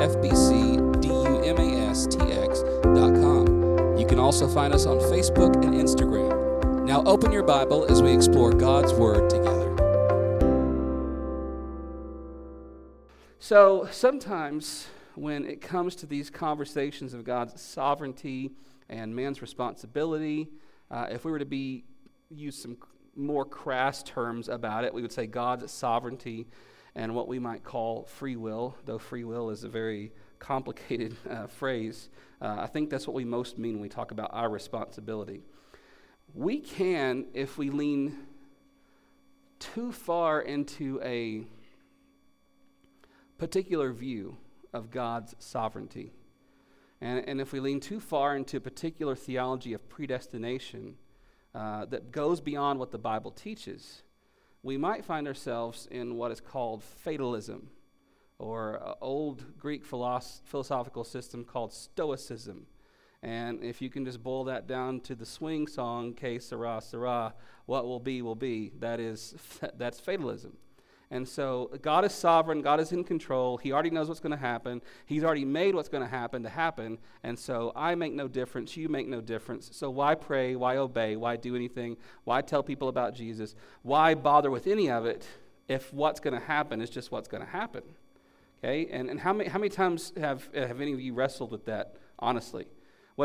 Fbcdumastx.com. You can also find us on Facebook and Instagram. Now open your Bible as we explore God's Word together. So sometimes when it comes to these conversations of God's sovereignty and man's responsibility, uh, if we were to be use some more crass terms about it, we would say God's sovereignty and what we might call free will, though free will is a very complicated uh, phrase. Uh, I think that's what we most mean when we talk about our responsibility. We can, if we lean too far into a particular view of God's sovereignty, and, and if we lean too far into a particular theology of predestination uh, that goes beyond what the Bible teaches, we might find ourselves in what is called fatalism, or an old Greek philosoph- philosophical system called Stoicism. And if you can just boil that down to the swing song, Que sera, sera, what will be, will be, that is, that's fatalism. And so God is sovereign, God is in control. He already knows what's going to happen. He's already made what's going to happen to happen. And so I make no difference, you make no difference. So why pray? Why obey? Why do anything? Why tell people about Jesus? Why bother with any of it if what's going to happen is just what's going to happen? Okay? And, and how, many, how many times have, have any of you wrestled with that, honestly?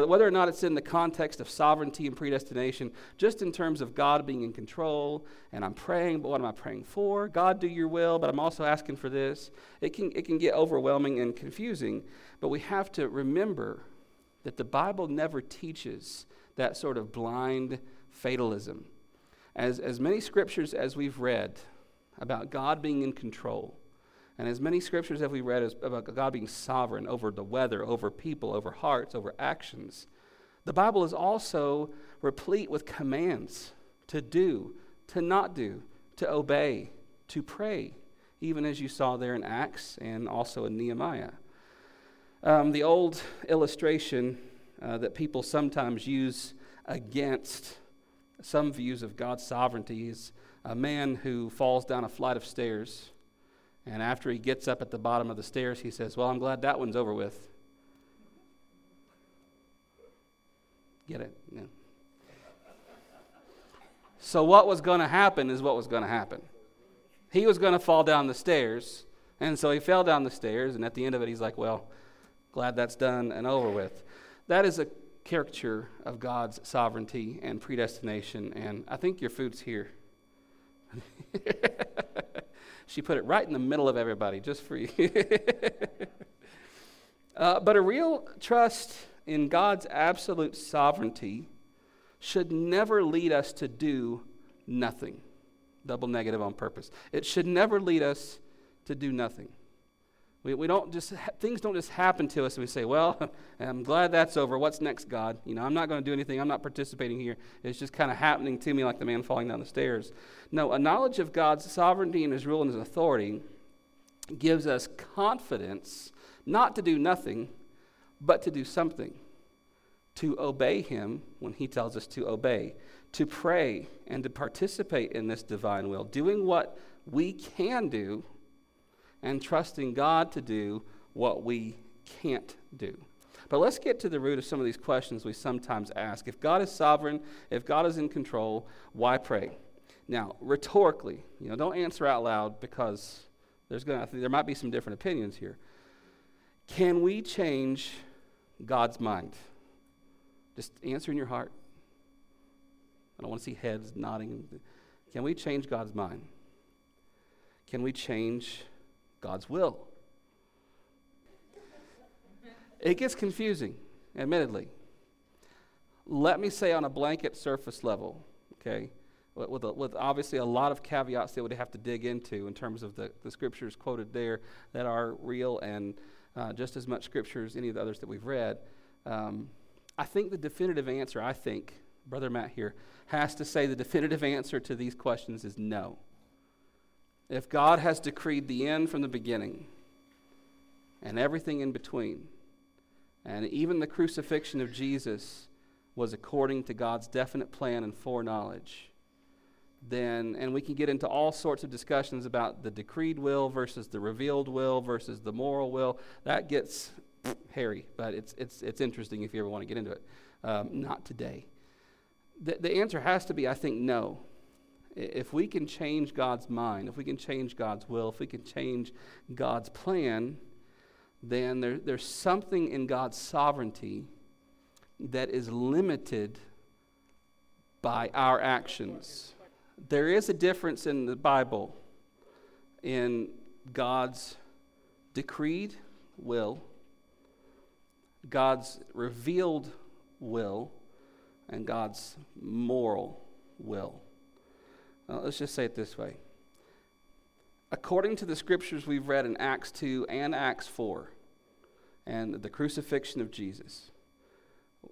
Whether or not it's in the context of sovereignty and predestination, just in terms of God being in control, and I'm praying, but what am I praying for? God, do your will, but I'm also asking for this. It can, it can get overwhelming and confusing, but we have to remember that the Bible never teaches that sort of blind fatalism. As, as many scriptures as we've read about God being in control, and as many scriptures have we read as, about God being sovereign over the weather, over people, over hearts, over actions, the Bible is also replete with commands to do, to not do, to obey, to pray, even as you saw there in Acts and also in Nehemiah. Um, the old illustration uh, that people sometimes use against some views of God's sovereignty is a man who falls down a flight of stairs and after he gets up at the bottom of the stairs, he says, Well, I'm glad that one's over with. Get it? Yeah. So, what was going to happen is what was going to happen. He was going to fall down the stairs, and so he fell down the stairs, and at the end of it, he's like, Well, glad that's done and over with. That is a caricature of God's sovereignty and predestination, and I think your food's here. She put it right in the middle of everybody, just for you. uh, but a real trust in God's absolute sovereignty should never lead us to do nothing. Double negative on purpose. It should never lead us to do nothing. We, we don't just, things don't just happen to us and we say, well, I'm glad that's over. What's next, God? You know, I'm not going to do anything. I'm not participating here. It's just kind of happening to me like the man falling down the stairs. No, a knowledge of God's sovereignty and his rule and his authority gives us confidence not to do nothing, but to do something. To obey him when he tells us to obey, to pray and to participate in this divine will, doing what we can do and trusting God to do what we can't do. But let's get to the root of some of these questions we sometimes ask. If God is sovereign, if God is in control, why pray? Now, rhetorically, you know, don't answer out loud because there's going to there might be some different opinions here. Can we change God's mind? Just answer in your heart. I don't want to see heads nodding. Can we change God's mind? Can we change God's will. It gets confusing, admittedly. Let me say on a blanket surface level, okay, with, a, with obviously a lot of caveats that would have to dig into in terms of the, the scriptures quoted there that are real and uh, just as much scripture as any of the others that we've read. Um, I think the definitive answer, I think, Brother Matt here, has to say the definitive answer to these questions is no. If God has decreed the end from the beginning and everything in between, and even the crucifixion of Jesus was according to God's definite plan and foreknowledge, then, and we can get into all sorts of discussions about the decreed will versus the revealed will versus the moral will. That gets hairy, but it's, it's, it's interesting if you ever want to get into it. Um, not today. The, the answer has to be, I think, no. If we can change God's mind, if we can change God's will, if we can change God's plan, then there, there's something in God's sovereignty that is limited by our actions. There is a difference in the Bible in God's decreed will, God's revealed will, and God's moral will. Now, let's just say it this way. According to the scriptures we've read in Acts 2 and Acts 4, and the crucifixion of Jesus,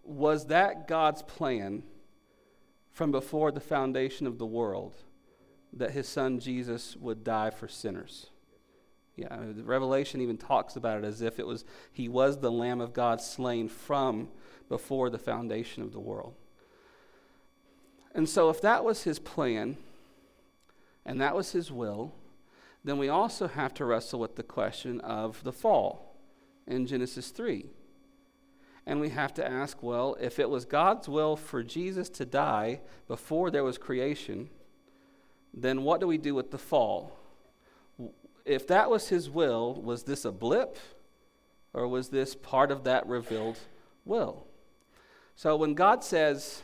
was that God's plan from before the foundation of the world that his son Jesus would die for sinners? Yeah, Revelation even talks about it as if it was he was the Lamb of God slain from before the foundation of the world. And so, if that was his plan and that was his will, then we also have to wrestle with the question of the fall in Genesis 3. And we have to ask well, if it was God's will for Jesus to die before there was creation, then what do we do with the fall? If that was his will, was this a blip or was this part of that revealed will? So when God says,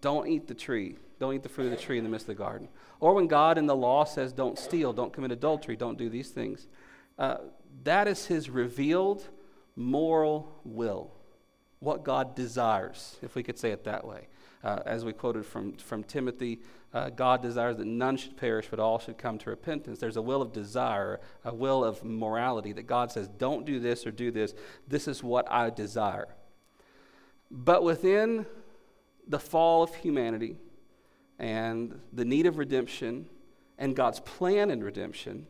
don't eat the tree, don't eat the fruit of the tree in the midst of the garden, or when God in the law says, don't steal, don't commit adultery, don't do these things, uh, that is his revealed moral will what God desires, if we could say it that way. Uh, as we quoted from, from Timothy, uh, God desires that none should perish, but all should come to repentance. There's a will of desire, a will of morality that God says, don't do this or do this. This is what I desire. But within the fall of humanity and the need of redemption and God's plan in redemption,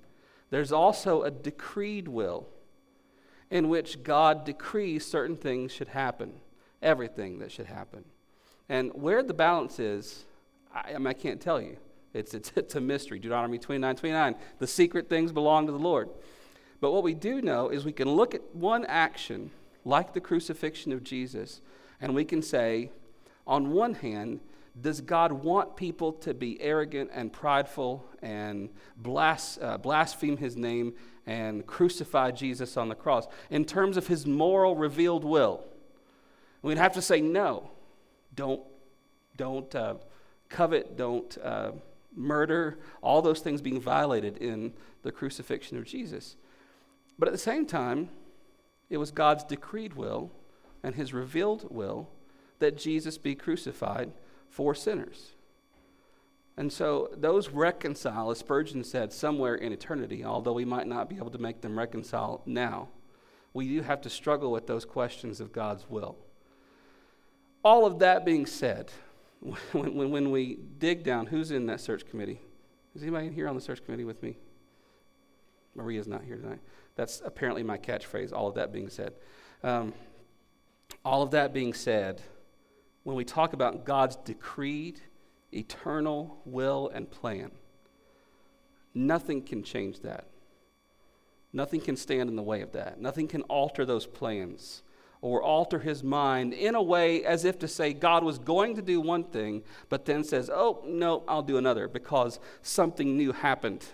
there's also a decreed will in which God decrees certain things should happen, everything that should happen. And where the balance is, I, I, mean, I can't tell you. It's, it's, it's a mystery. Deuteronomy 29 29. The secret things belong to the Lord. But what we do know is we can look at one action, like the crucifixion of Jesus, and we can say, on one hand, does God want people to be arrogant and prideful and blas- uh, blaspheme his name and crucify Jesus on the cross in terms of his moral revealed will. We'd have to say no. Don't, don't uh, covet, don't uh, murder, all those things being violated in the crucifixion of Jesus. But at the same time, it was God's decreed will and his revealed will that Jesus be crucified for sinners. And so those reconcile, as Spurgeon said, somewhere in eternity, although we might not be able to make them reconcile now. We do have to struggle with those questions of God's will. All of that being said, when, when, when we dig down, who's in that search committee? Is anybody here on the search committee with me? Maria's not here tonight. That's apparently my catchphrase, all of that being said. Um, all of that being said, when we talk about God's decreed eternal will and plan. Nothing can change that. Nothing can stand in the way of that. Nothing can alter those plans or alter his mind in a way as if to say God was going to do one thing, but then says, oh, no, I'll do another because something new happened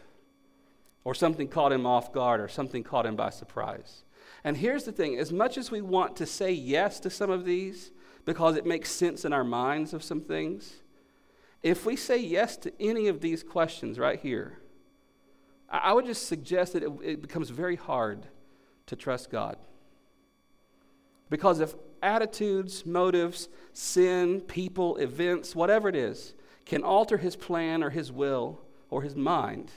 or something caught him off guard or something caught him by surprise. And here's the thing as much as we want to say yes to some of these because it makes sense in our minds of some things, if we say yes to any of these questions right here, I would just suggest that it, it becomes very hard to trust God. Because if attitudes, motives, sin, people, events, whatever it is, can alter his plan or his will or his mind,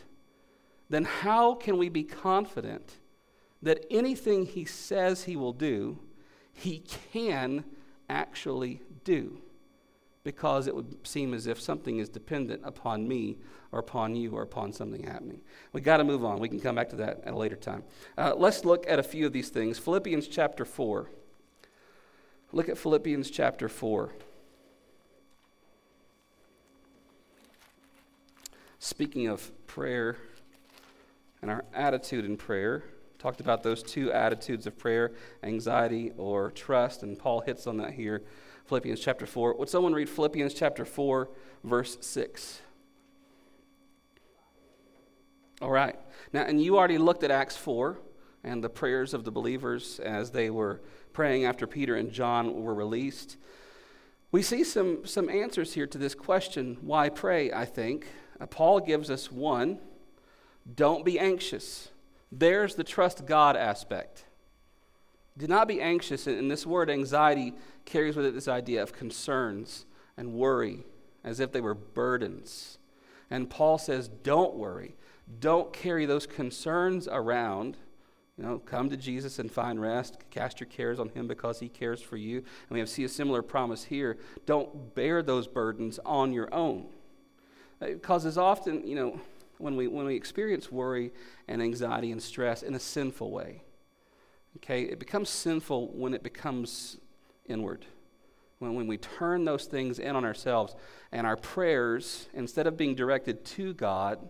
then how can we be confident that anything he says he will do, he can actually do because it would seem as if something is dependent upon me or upon you or upon something happening. We got to move on. We can come back to that at a later time. Uh, let's look at a few of these things. Philippians chapter 4. Look at Philippians chapter 4. Speaking of prayer and our attitude in prayer, talked about those two attitudes of prayer anxiety or trust, and Paul hits on that here. Philippians chapter 4. Would someone read Philippians chapter 4, verse 6? All right. Now, and you already looked at Acts 4 and the prayers of the believers as they were praying after Peter and John were released. We see some, some answers here to this question why pray, I think. Uh, Paul gives us one don't be anxious. There's the trust God aspect. Do not be anxious, and this word anxiety carries with it this idea of concerns and worry, as if they were burdens. And Paul says, don't worry. Don't carry those concerns around. You know, come to Jesus and find rest. Cast your cares on him because he cares for you. And we have see a similar promise here. Don't bear those burdens on your own. It causes often, you know, when we, when we experience worry and anxiety and stress in a sinful way. Okay, it becomes sinful when it becomes inward. When, when we turn those things in on ourselves and our prayers, instead of being directed to God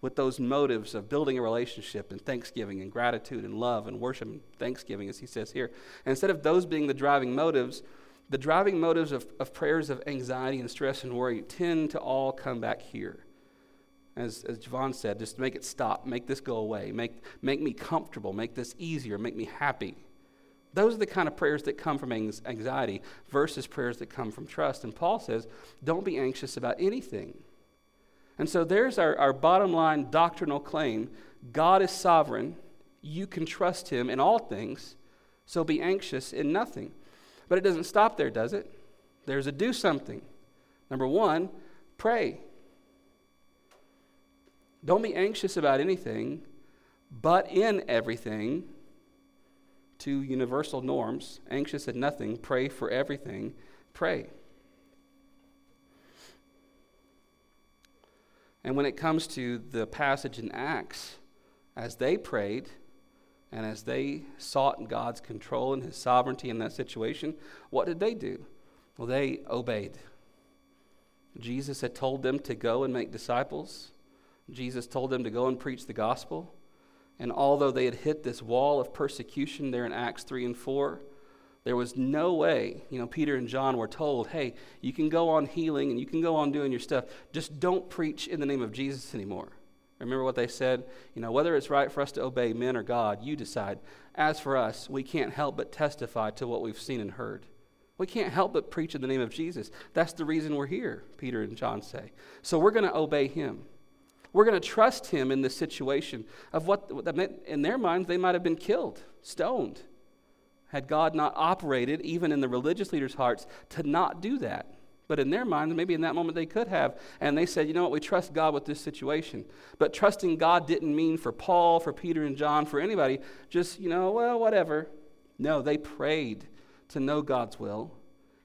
with those motives of building a relationship and thanksgiving and gratitude and love and worship and thanksgiving, as he says here, instead of those being the driving motives, the driving motives of, of prayers of anxiety and stress and worry tend to all come back here as, as Javon said, just make it stop, make this go away, make, make me comfortable, make this easier, make me happy. Those are the kind of prayers that come from anxiety versus prayers that come from trust. And Paul says, don't be anxious about anything. And so there's our, our bottom line doctrinal claim God is sovereign. You can trust him in all things, so be anxious in nothing. But it doesn't stop there, does it? There's a do something. Number one, pray. Don't be anxious about anything, but in everything, to universal norms anxious at nothing, pray for everything, pray. And when it comes to the passage in Acts, as they prayed and as they sought God's control and His sovereignty in that situation, what did they do? Well, they obeyed. Jesus had told them to go and make disciples. Jesus told them to go and preach the gospel. And although they had hit this wall of persecution there in Acts 3 and 4, there was no way, you know, Peter and John were told, hey, you can go on healing and you can go on doing your stuff. Just don't preach in the name of Jesus anymore. Remember what they said? You know, whether it's right for us to obey men or God, you decide. As for us, we can't help but testify to what we've seen and heard. We can't help but preach in the name of Jesus. That's the reason we're here, Peter and John say. So we're going to obey him. We're going to trust him in this situation of what, in their minds, they might have been killed, stoned, had God not operated, even in the religious leaders' hearts, to not do that. But in their minds, maybe in that moment they could have. And they said, you know what, we trust God with this situation. But trusting God didn't mean for Paul, for Peter and John, for anybody, just, you know, well, whatever. No, they prayed to know God's will,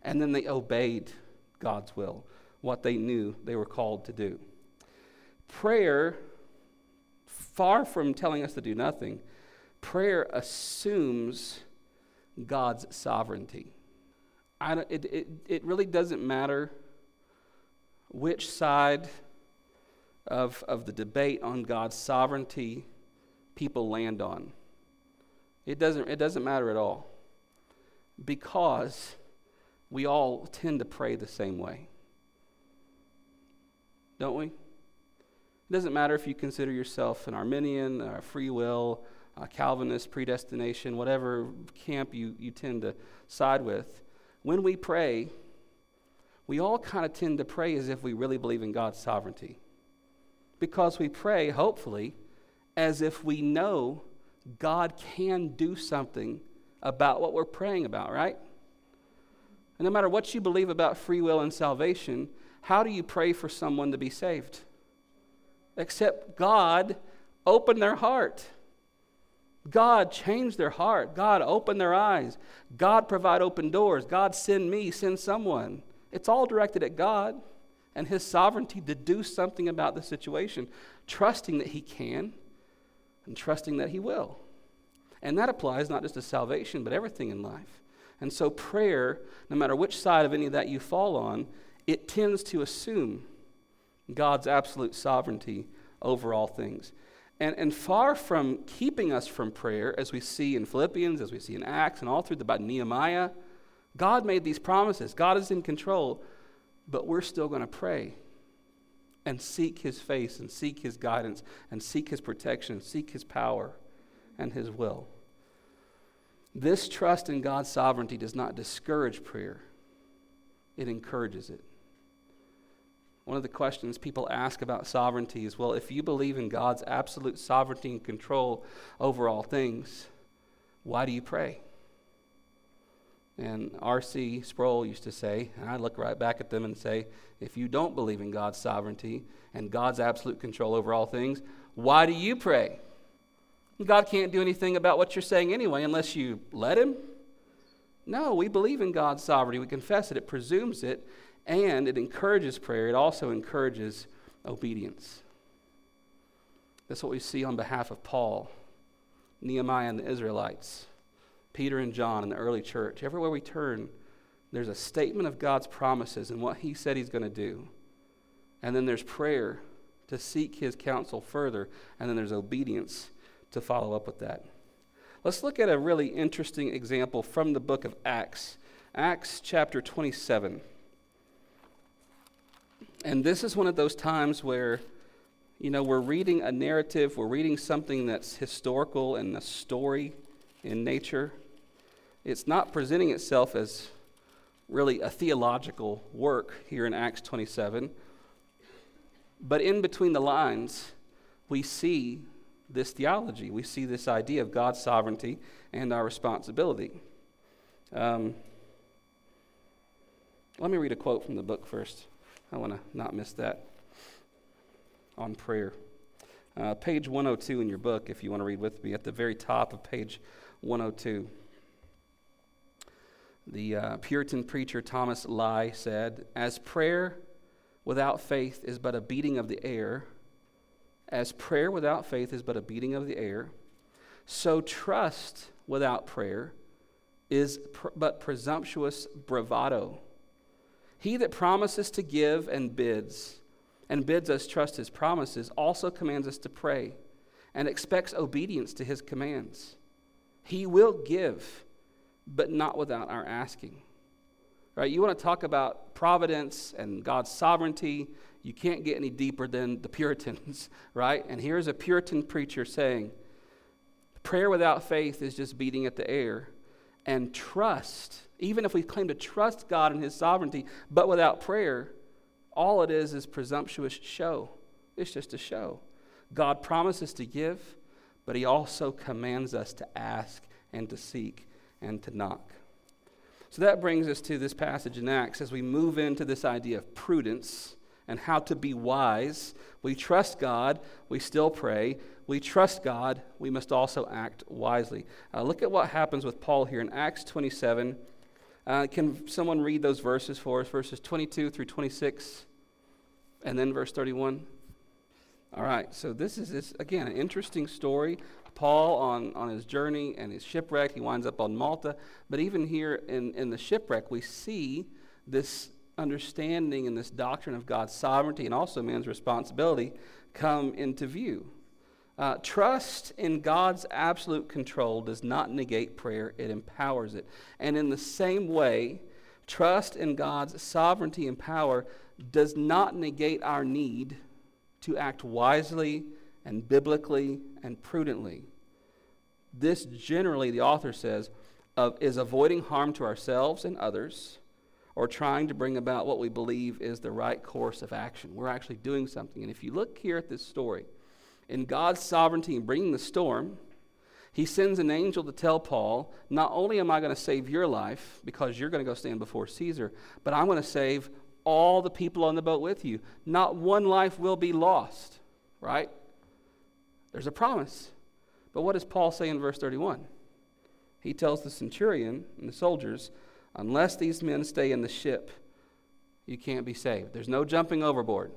and then they obeyed God's will, what they knew they were called to do. Prayer, far from telling us to do nothing, prayer assumes God's sovereignty. it, it, it really doesn't matter which side of, of the debate on God's sovereignty people land on. It doesn't, it doesn't matter at all because we all tend to pray the same way. Don't we? It doesn't matter if you consider yourself an Arminian, a free will, a Calvinist, predestination, whatever camp you, you tend to side with. When we pray, we all kind of tend to pray as if we really believe in God's sovereignty. Because we pray, hopefully, as if we know God can do something about what we're praying about, right? And no matter what you believe about free will and salvation, how do you pray for someone to be saved? Except God open their heart. God, change their heart. God, open their eyes. God, provide open doors. God, send me, send someone. It's all directed at God and His sovereignty to do something about the situation, trusting that He can and trusting that He will. And that applies not just to salvation, but everything in life. And so, prayer, no matter which side of any of that you fall on, it tends to assume God's absolute sovereignty over all things. And, and far from keeping us from prayer, as we see in Philippians, as we see in Acts, and all through the Bible, Nehemiah, God made these promises. God is in control, but we're still going to pray and seek his face and seek his guidance and seek his protection, seek his power and his will. This trust in God's sovereignty does not discourage prayer, it encourages it. One of the questions people ask about sovereignty is well, if you believe in God's absolute sovereignty and control over all things, why do you pray? And R.C. Sproul used to say, and I look right back at them and say, if you don't believe in God's sovereignty and God's absolute control over all things, why do you pray? God can't do anything about what you're saying anyway unless you let Him. No, we believe in God's sovereignty. We confess it, it presumes it, and it encourages prayer. It also encourages obedience. That's what we see on behalf of Paul, Nehemiah, and the Israelites, Peter and John, in the early church. Everywhere we turn, there's a statement of God's promises and what He said He's going to do. And then there's prayer to seek His counsel further, and then there's obedience to follow up with that. Let's look at a really interesting example from the book of Acts, Acts chapter 27. And this is one of those times where, you know, we're reading a narrative, we're reading something that's historical and a story in nature. It's not presenting itself as really a theological work here in Acts 27. But in between the lines, we see this theology. We see this idea of God's sovereignty and our responsibility. Um, let me read a quote from the book first. I want to not miss that on prayer. Uh, page 102 in your book, if you want to read with me, at the very top of page 102. The uh, Puritan preacher Thomas Lye said, As prayer without faith is but a beating of the air, as prayer without faith is but a beating of the air, so trust without prayer is pr- but presumptuous bravado. He that promises to give and bids, and bids us trust his promises, also commands us to pray and expects obedience to his commands. He will give, but not without our asking. Right? You want to talk about providence and God's sovereignty you can't get any deeper than the Puritans, right? And here's a Puritan preacher saying, prayer without faith is just beating at the air. And trust, even if we claim to trust God and His sovereignty, but without prayer, all it is is presumptuous show. It's just a show. God promises to give, but He also commands us to ask and to seek and to knock. So that brings us to this passage in Acts as we move into this idea of prudence and how to be wise. We trust God, we still pray. We trust God, we must also act wisely. Uh, look at what happens with Paul here in Acts 27. Uh, can someone read those verses for us, verses 22 through 26, and then verse 31? All right, so this is, this, again, an interesting story. Paul on, on his journey and his shipwreck, he winds up on Malta. But even here in, in the shipwreck, we see this understanding and this doctrine of God's sovereignty and also man's responsibility come into view. Uh, trust in God's absolute control does not negate prayer, it empowers it. And in the same way, trust in God's sovereignty and power does not negate our need to act wisely and biblically and prudently. This generally, the author says, of, is avoiding harm to ourselves and others or trying to bring about what we believe is the right course of action. We're actually doing something. And if you look here at this story, in God's sovereignty in bringing the storm, he sends an angel to tell Paul, Not only am I going to save your life because you're going to go stand before Caesar, but I'm going to save all the people on the boat with you. Not one life will be lost, right? There's a promise. But what does Paul say in verse 31? He tells the centurion and the soldiers, unless these men stay in the ship, you can't be saved. There's no jumping overboard.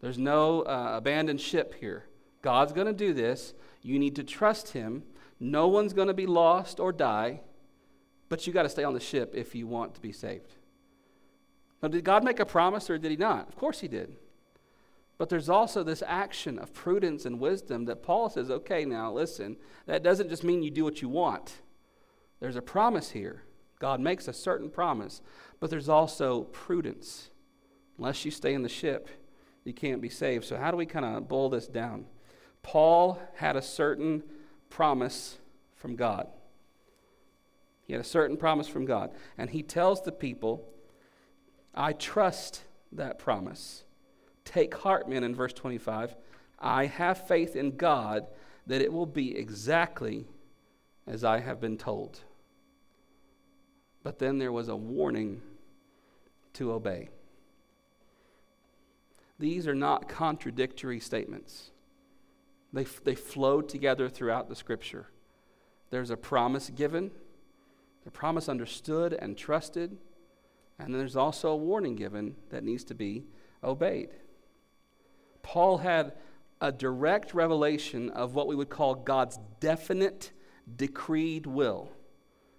There's no uh, abandoned ship here. God's going to do this. You need to trust Him. No one's going to be lost or die, but you got to stay on the ship if you want to be saved. Now, did God make a promise or did He not? Of course He did. But there's also this action of prudence and wisdom that Paul says, okay, now listen, that doesn't just mean you do what you want. There's a promise here. God makes a certain promise, but there's also prudence. Unless you stay in the ship, you can't be saved. So, how do we kind of boil this down? Paul had a certain promise from God. He had a certain promise from God. And he tells the people, I trust that promise. Take heart, men, in verse 25. I have faith in God that it will be exactly as I have been told. But then there was a warning to obey. These are not contradictory statements, they, they flow together throughout the scripture. There's a promise given, a promise understood and trusted, and then there's also a warning given that needs to be obeyed. Paul had a direct revelation of what we would call God's definite, decreed will.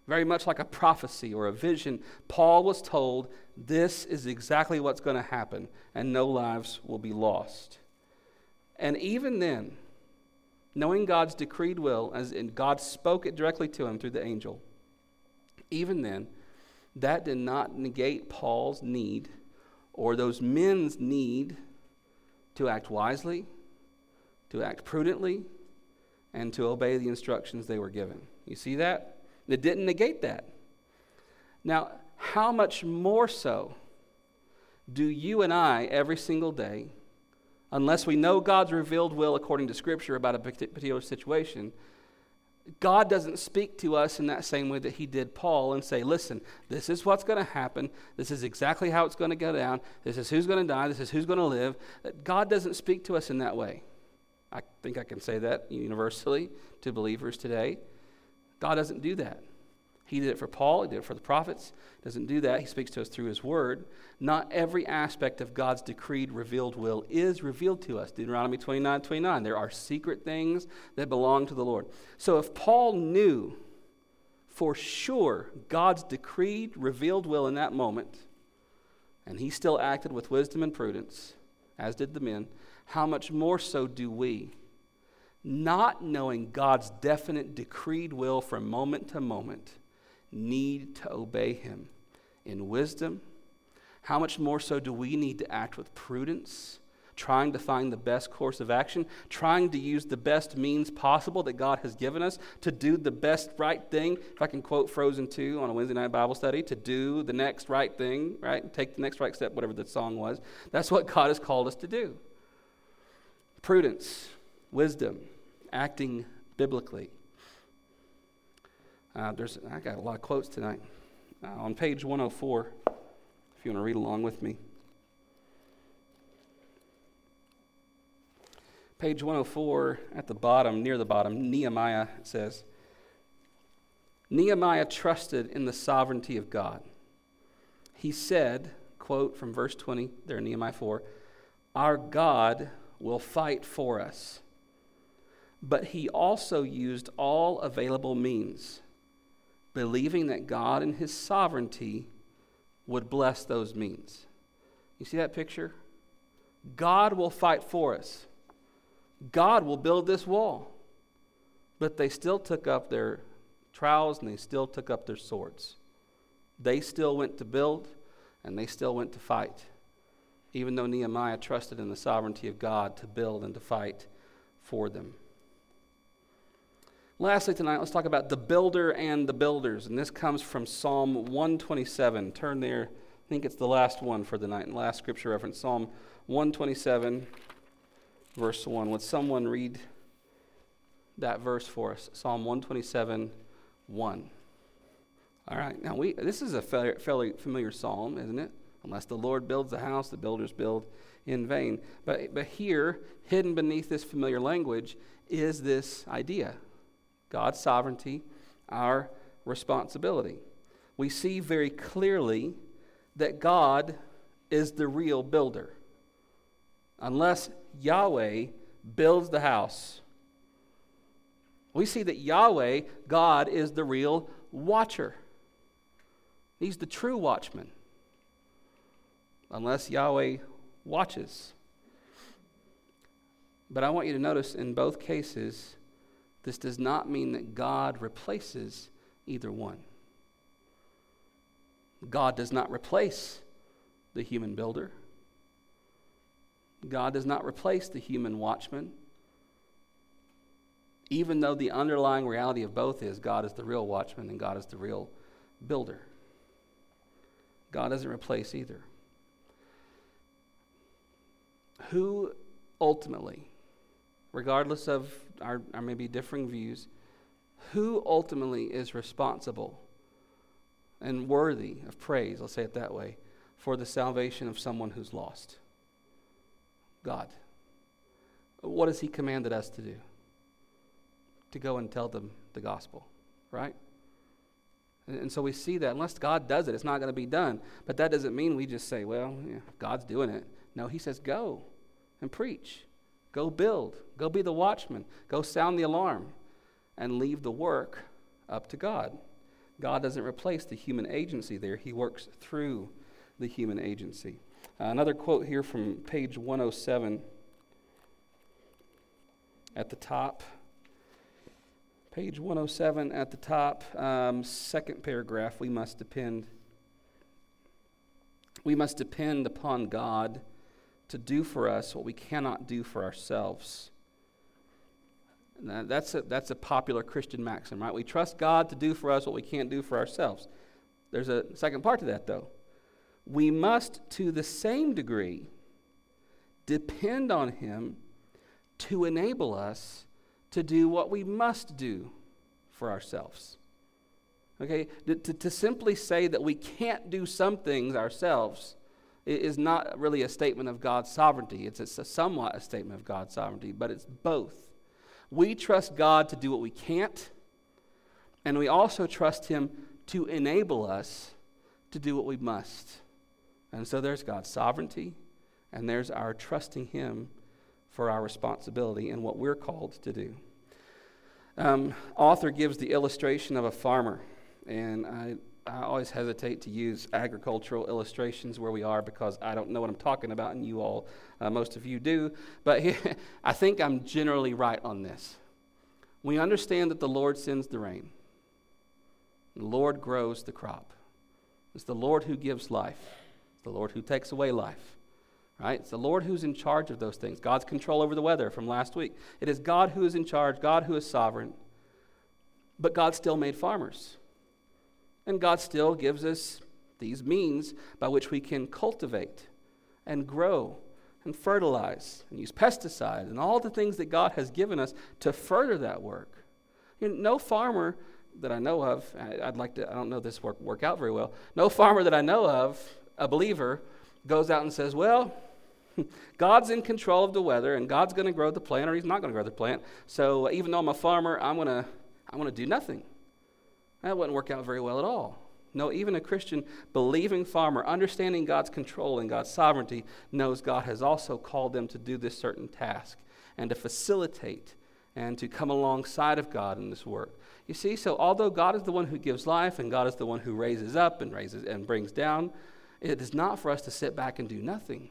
Very much like a prophecy or a vision, Paul was told this is exactly what's going to happen, and no lives will be lost. And even then, knowing God's decreed will, as in God spoke it directly to him through the angel, even then, that did not negate Paul's need or those men's need to act wisely, to act prudently, and to obey the instructions they were given. You see that? It didn't negate that. Now, how much more so do you and I every single day, unless we know God's revealed will according to Scripture about a particular situation, God doesn't speak to us in that same way that He did Paul and say, listen, this is what's going to happen. This is exactly how it's going to go down. This is who's going to die. This is who's going to live. God doesn't speak to us in that way. I think I can say that universally to believers today. God doesn't do that. He did it for Paul, he did it for the prophets. Doesn't do that. He speaks to us through his word. Not every aspect of God's decreed, revealed will is revealed to us. Deuteronomy 29 29. There are secret things that belong to the Lord. So if Paul knew for sure God's decreed, revealed will in that moment, and he still acted with wisdom and prudence, as did the men, how much more so do we? Not knowing God's definite decreed will from moment to moment need to obey him in wisdom? How much more so do we need to act with prudence, trying to find the best course of action, trying to use the best means possible that God has given us to do the best right thing? If I can quote Frozen 2 on a Wednesday night Bible study, to do the next right thing, right? Take the next right step, whatever the song was. That's what God has called us to do. Prudence, wisdom, acting biblically. Uh, there's, I got a lot of quotes tonight. Uh, on page 104, if you want to read along with me. Page 104, at the bottom, near the bottom, Nehemiah says Nehemiah trusted in the sovereignty of God. He said, quote from verse 20 there Nehemiah 4, Our God will fight for us. But he also used all available means believing that God in his sovereignty would bless those means. You see that picture? God will fight for us. God will build this wall. But they still took up their trowels and they still took up their swords. They still went to build and they still went to fight, even though Nehemiah trusted in the sovereignty of God to build and to fight for them. Lastly, tonight, let's talk about the builder and the builders. And this comes from Psalm 127. Turn there. I think it's the last one for the night, and last scripture reference. Psalm 127, verse 1. Would someone read that verse for us? Psalm 127, 1. All right, now we, this is a fairly familiar psalm, isn't it? Unless the Lord builds the house, the builders build in vain. But, but here, hidden beneath this familiar language, is this idea God's sovereignty, our responsibility. We see very clearly that God is the real builder. Unless Yahweh builds the house, we see that Yahweh, God, is the real watcher. He's the true watchman. Unless Yahweh watches. But I want you to notice in both cases, this does not mean that God replaces either one. God does not replace the human builder. God does not replace the human watchman. Even though the underlying reality of both is God is the real watchman and God is the real builder. God doesn't replace either. Who ultimately, regardless of our, our maybe differing views, who ultimately is responsible and worthy of praise, I'll say it that way, for the salvation of someone who's lost? God. What has He commanded us to do? To go and tell them the gospel, right? And, so we see that unless God does it, it's not going to be done. But that doesn't mean we just say, well, yeah, God's doing it. No, He says, go and preach. Go build. Go be the watchman. Go sound the alarm and leave the work up to God. God doesn't replace the human agency there, He works through the human agency. Uh, another quote here from page 107 at the top. Page 107 at the top, um, second paragraph, we must depend. We must depend upon God to do for us what we cannot do for ourselves. Now, that's, a, that's a popular Christian maxim, right? We trust God to do for us what we can't do for ourselves. There's a second part to that, though. We must, to the same degree, depend on Him to enable us to do what we must do for ourselves. Okay? To, to simply say that we can't do some things ourselves is not really a statement of God's sovereignty. It's a, somewhat a statement of God's sovereignty, but it's both. We trust God to do what we can't, and we also trust Him to enable us to do what we must. And so there's God's sovereignty, and there's our trusting Him for our responsibility and what we're called to do. Um, author gives the illustration of a farmer, and I I always hesitate to use agricultural illustrations where we are because I don't know what I'm talking about, and you all, uh, most of you do. But I think I'm generally right on this. We understand that the Lord sends the rain, the Lord grows the crop. It's the Lord who gives life, it's the Lord who takes away life. Right? It's the Lord who's in charge of those things. God's control over the weather from last week. It is God who is in charge, God who is sovereign. But God still made farmers. And God still gives us these means by which we can cultivate and grow and fertilize and use pesticides and all the things that God has given us to further that work. You know, no farmer that I know of, I'd like to, I don't know this work work out very well. No farmer that I know of, a believer, goes out and says, Well, God's in control of the weather and God's going to grow the plant or he's not going to grow the plant. So even though I'm a farmer, I'm going to I'm going to do nothing. That wouldn't work out very well at all. No, even a Christian believing farmer, understanding God's control and God's sovereignty, knows God has also called them to do this certain task and to facilitate and to come alongside of God in this work. You see, so although God is the one who gives life and God is the one who raises up and raises and brings down, it is not for us to sit back and do nothing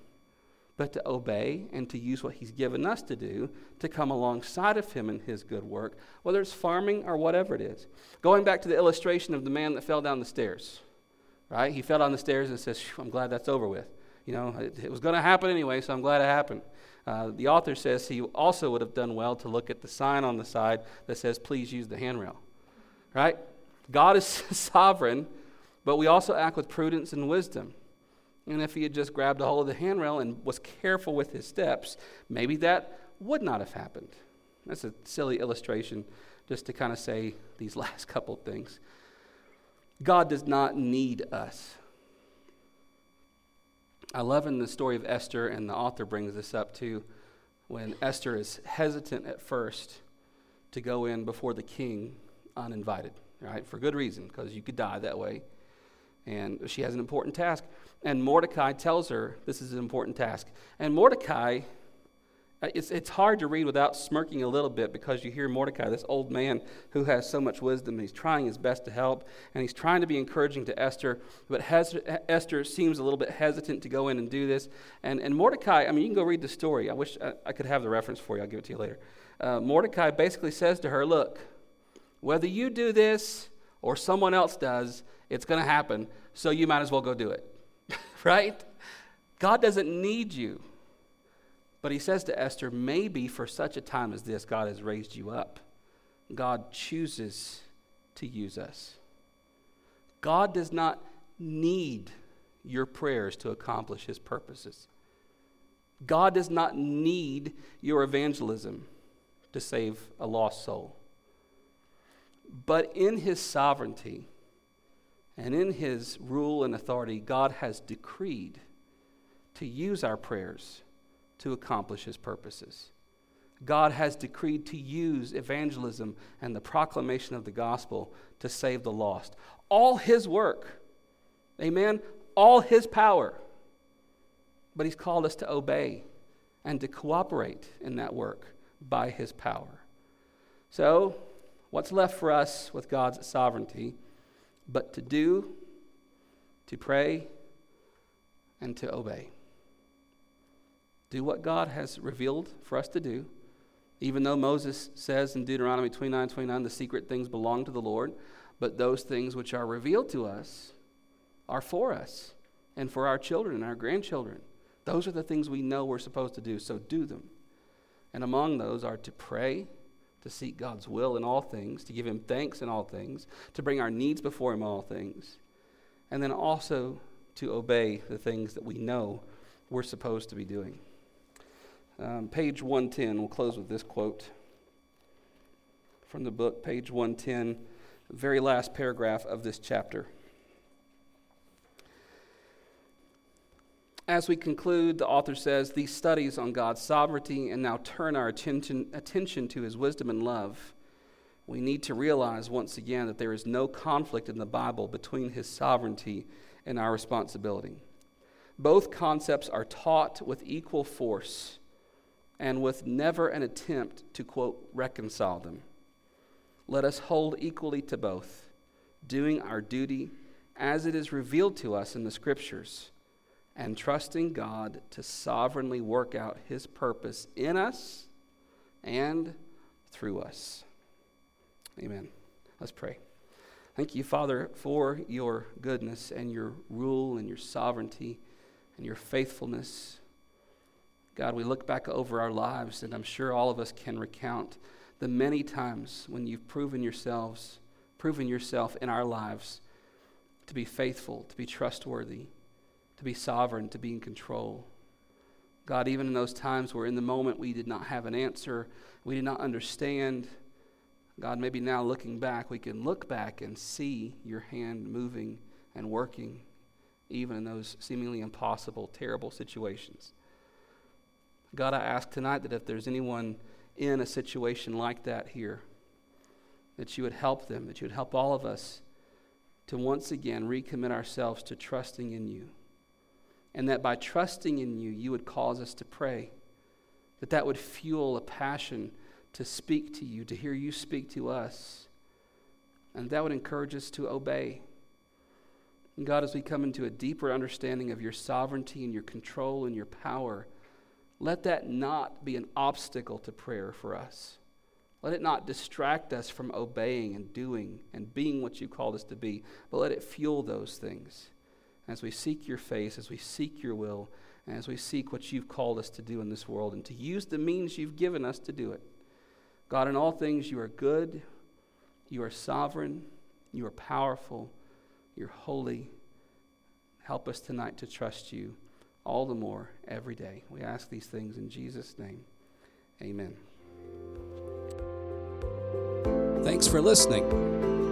but to obey and to use what He's given us to do to come alongside of Him in His good work, whether it's farming or whatever it is. Going back to the illustration of the man that fell down the stairs, right? He fell down the stairs and says, I'm glad that's over with. You know, it, it was going to happen anyway, so I'm glad it happened. Uh, the author says he also would have done well to look at the sign on the side that says, please use the handrail, right? God is sovereign, but we also act with prudence and wisdom. And if he had just grabbed a hold of the handrail and was careful with his steps, maybe that would not have happened. That's a silly illustration just to kind of say these last couple of things. God does not need us. I love in the story of Esther, and the author brings this up too, when Esther is hesitant at first to go in before the king uninvited, right? For good reason, because you could die that way. And she has an important task. And Mordecai tells her this is an important task. And Mordecai uh, it's, it's hard to read without smirking a little bit because you hear Mordecai, this old man who has so much wisdom. He's trying his best to help, and he's trying to be encouraging to Esther, but Esther seems a little bit hesitant to go in and do this. And, and Mordecai, I mean, you can go read the story. I wish I, I could have the reference for you. I'll give it to you later. Uh, Mordecai basically says to her, Look, whether you do this or someone else does, it's going to happen, so you might as well go do it. right? God doesn't need you. But he says to Esther, maybe for such a time as this, God has raised you up. God chooses to use us. God does not need your prayers to accomplish his purposes. God does not need your evangelism to save a lost soul. But in his sovereignty and in his rule and authority, God has decreed to use our prayers to accomplish his purposes. God has decreed to use evangelism and the proclamation of the gospel to save the lost. All his work, amen, all his power. But he's called us to obey and to cooperate in that work by his power. So, what's left for us with God's sovereignty but to do, to pray, and to obey? do what God has revealed for us to do. Even though Moses says in Deuteronomy 29 29, the secret things belong to the Lord, but those things which are revealed to us are for us and for our children and our grandchildren. Those are the things we know we're supposed to do, so do them. And among those are to pray, to seek God's will in all things, to give Him thanks in all things, to bring our needs before Him in all things, and then also to obey the things that we know we're supposed to be doing. Um, page 110, we'll close with this quote from the book, page 110, very last paragraph of this chapter. As we conclude, the author says these studies on God's sovereignty and now turn our attention, attention to his wisdom and love. We need to realize once again that there is no conflict in the Bible between his sovereignty and our responsibility. Both concepts are taught with equal force and with never an attempt to, quote, reconcile them. Let us hold equally to both, doing our duty as it is revealed to us in the Scriptures, and trusting God to sovereignly work out His purpose in us and through us. Amen. Let's pray. Thank you, Father, for your goodness and your rule and your sovereignty and your faithfulness. God, we look back over our lives, and I'm sure all of us can recount the many times when you've proven yourselves, proven yourself in our lives to be faithful, to be trustworthy, to be sovereign, to be in control. God, even in those times where in the moment we did not have an answer, we did not understand, God, maybe now looking back, we can look back and see your hand moving and working, even in those seemingly impossible, terrible situations. God, I ask tonight that if there's anyone in a situation like that here, that you would help them, that you would help all of us to once again recommit ourselves to trusting in you. And that by trusting in you, you would cause us to pray. That that would fuel a passion to speak to you, to hear you speak to us. And that would encourage us to obey. And God, as we come into a deeper understanding of your sovereignty and your control and your power, let that not be an obstacle to prayer for us. Let it not distract us from obeying and doing and being what you called us to be, but let it fuel those things as we seek your face, as we seek your will, and as we seek what you've called us to do in this world and to use the means you've given us to do it. God, in all things, you are good, you are sovereign, you are powerful, you're holy. Help us tonight to trust you all the more every day. We ask these things in Jesus' name. Amen. Thanks for listening.